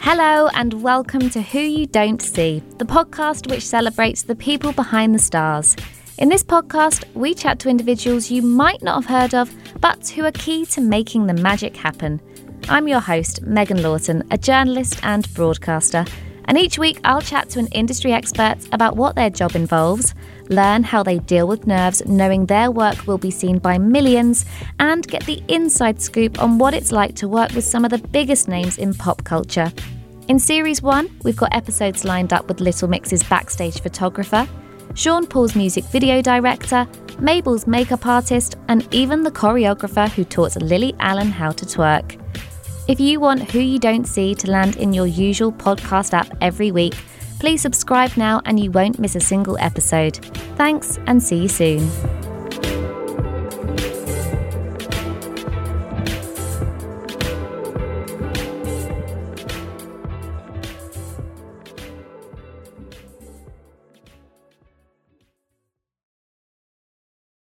Hello, and welcome to Who You Don't See, the podcast which celebrates the people behind the stars. In this podcast, we chat to individuals you might not have heard of, but who are key to making the magic happen. I'm your host, Megan Lawton, a journalist and broadcaster, and each week I'll chat to an industry expert about what their job involves, learn how they deal with nerves knowing their work will be seen by millions, and get the inside scoop on what it's like to work with some of the biggest names in pop culture. In Series 1, we've got episodes lined up with Little Mix's backstage photographer, Sean Paul's music video director, Mabel's makeup artist, and even the choreographer who taught Lily Allen how to twerk. If you want Who You Don't See to land in your usual podcast app every week, please subscribe now and you won't miss a single episode. Thanks and see you soon.